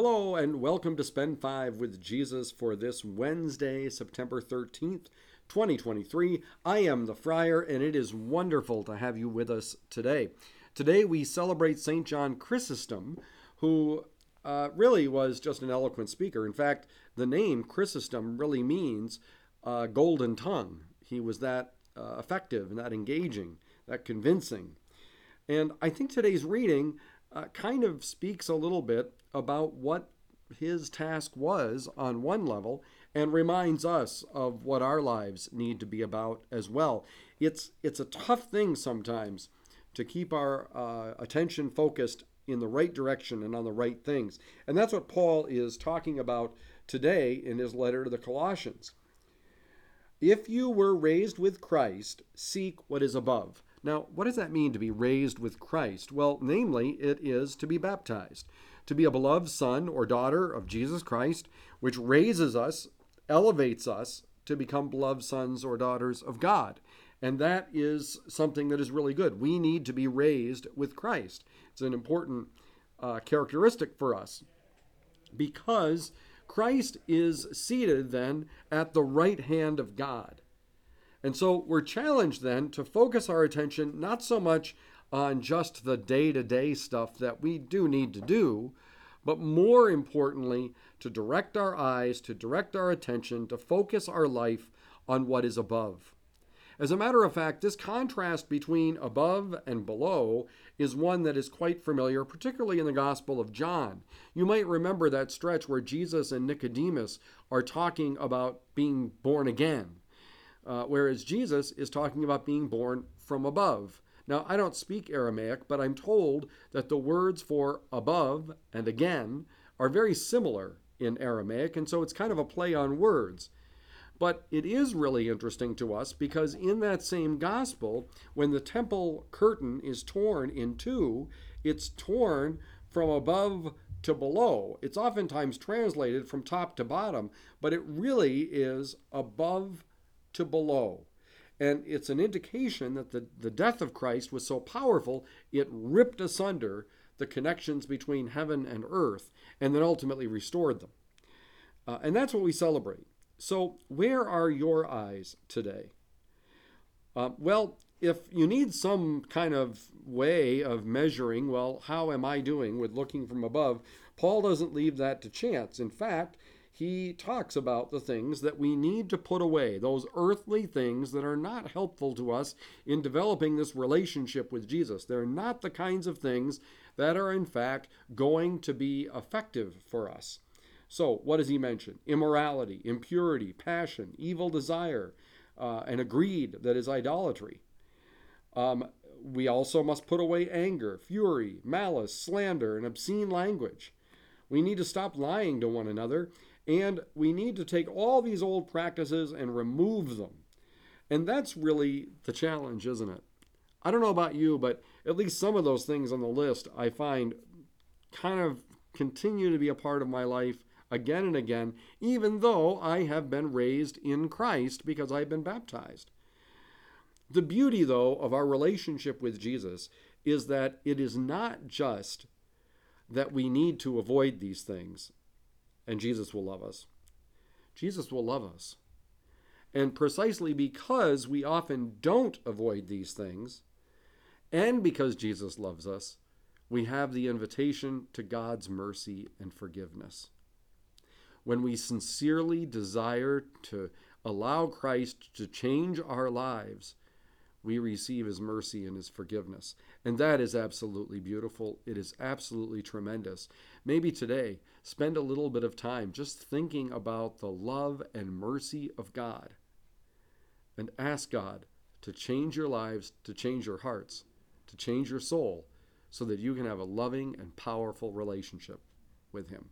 Hello, and welcome to Spend Five with Jesus for this Wednesday, September 13th, 2023. I am the Friar, and it is wonderful to have you with us today. Today we celebrate St. John Chrysostom, who uh, really was just an eloquent speaker. In fact, the name Chrysostom really means uh, golden tongue. He was that uh, effective and that engaging, that convincing. And I think today's reading uh, kind of speaks a little bit about what his task was on one level and reminds us of what our lives need to be about as well. It's it's a tough thing sometimes to keep our uh, attention focused in the right direction and on the right things. And that's what Paul is talking about today in his letter to the Colossians. If you were raised with Christ, seek what is above. Now, what does that mean to be raised with Christ? Well, namely, it is to be baptized, to be a beloved son or daughter of Jesus Christ, which raises us, elevates us to become beloved sons or daughters of God. And that is something that is really good. We need to be raised with Christ. It's an important uh, characteristic for us because Christ is seated then at the right hand of God. And so we're challenged then to focus our attention not so much on just the day to day stuff that we do need to do, but more importantly, to direct our eyes, to direct our attention, to focus our life on what is above. As a matter of fact, this contrast between above and below is one that is quite familiar, particularly in the Gospel of John. You might remember that stretch where Jesus and Nicodemus are talking about being born again uh, whereas Jesus is talking about being born from above. Now, I don't speak Aramaic, but I'm told that the words for above and again are very similar in Aramaic, and so it's kind of a play on words. But it is really interesting to us because in that same gospel, when the temple curtain is torn in two, it's torn from above to below. It's oftentimes translated from top to bottom, but it really is above to below. And it's an indication that the, the death of Christ was so powerful, it ripped asunder the connections between heaven and earth and then ultimately restored them. Uh, and that's what we celebrate. So, where are your eyes today? Uh, well, if you need some kind of way of measuring, well, how am I doing with looking from above? Paul doesn't leave that to chance. In fact, he talks about the things that we need to put away, those earthly things that are not helpful to us in developing this relationship with Jesus. They're not the kinds of things that are, in fact, going to be effective for us. So, what does he mention? Immorality, impurity, passion, evil desire, uh, and a greed that is idolatry. Um, we also must put away anger, fury, malice, slander, and obscene language. We need to stop lying to one another and we need to take all these old practices and remove them. And that's really the challenge, isn't it? I don't know about you, but at least some of those things on the list I find kind of continue to be a part of my life again and again, even though I have been raised in Christ because I've been baptized. The beauty, though, of our relationship with Jesus is that it is not just that we need to avoid these things and Jesus will love us. Jesus will love us. And precisely because we often don't avoid these things, and because Jesus loves us, we have the invitation to God's mercy and forgiveness. When we sincerely desire to allow Christ to change our lives, we receive his mercy and his forgiveness. And that is absolutely beautiful. It is absolutely tremendous. Maybe today, spend a little bit of time just thinking about the love and mercy of God and ask God to change your lives, to change your hearts, to change your soul, so that you can have a loving and powerful relationship with him.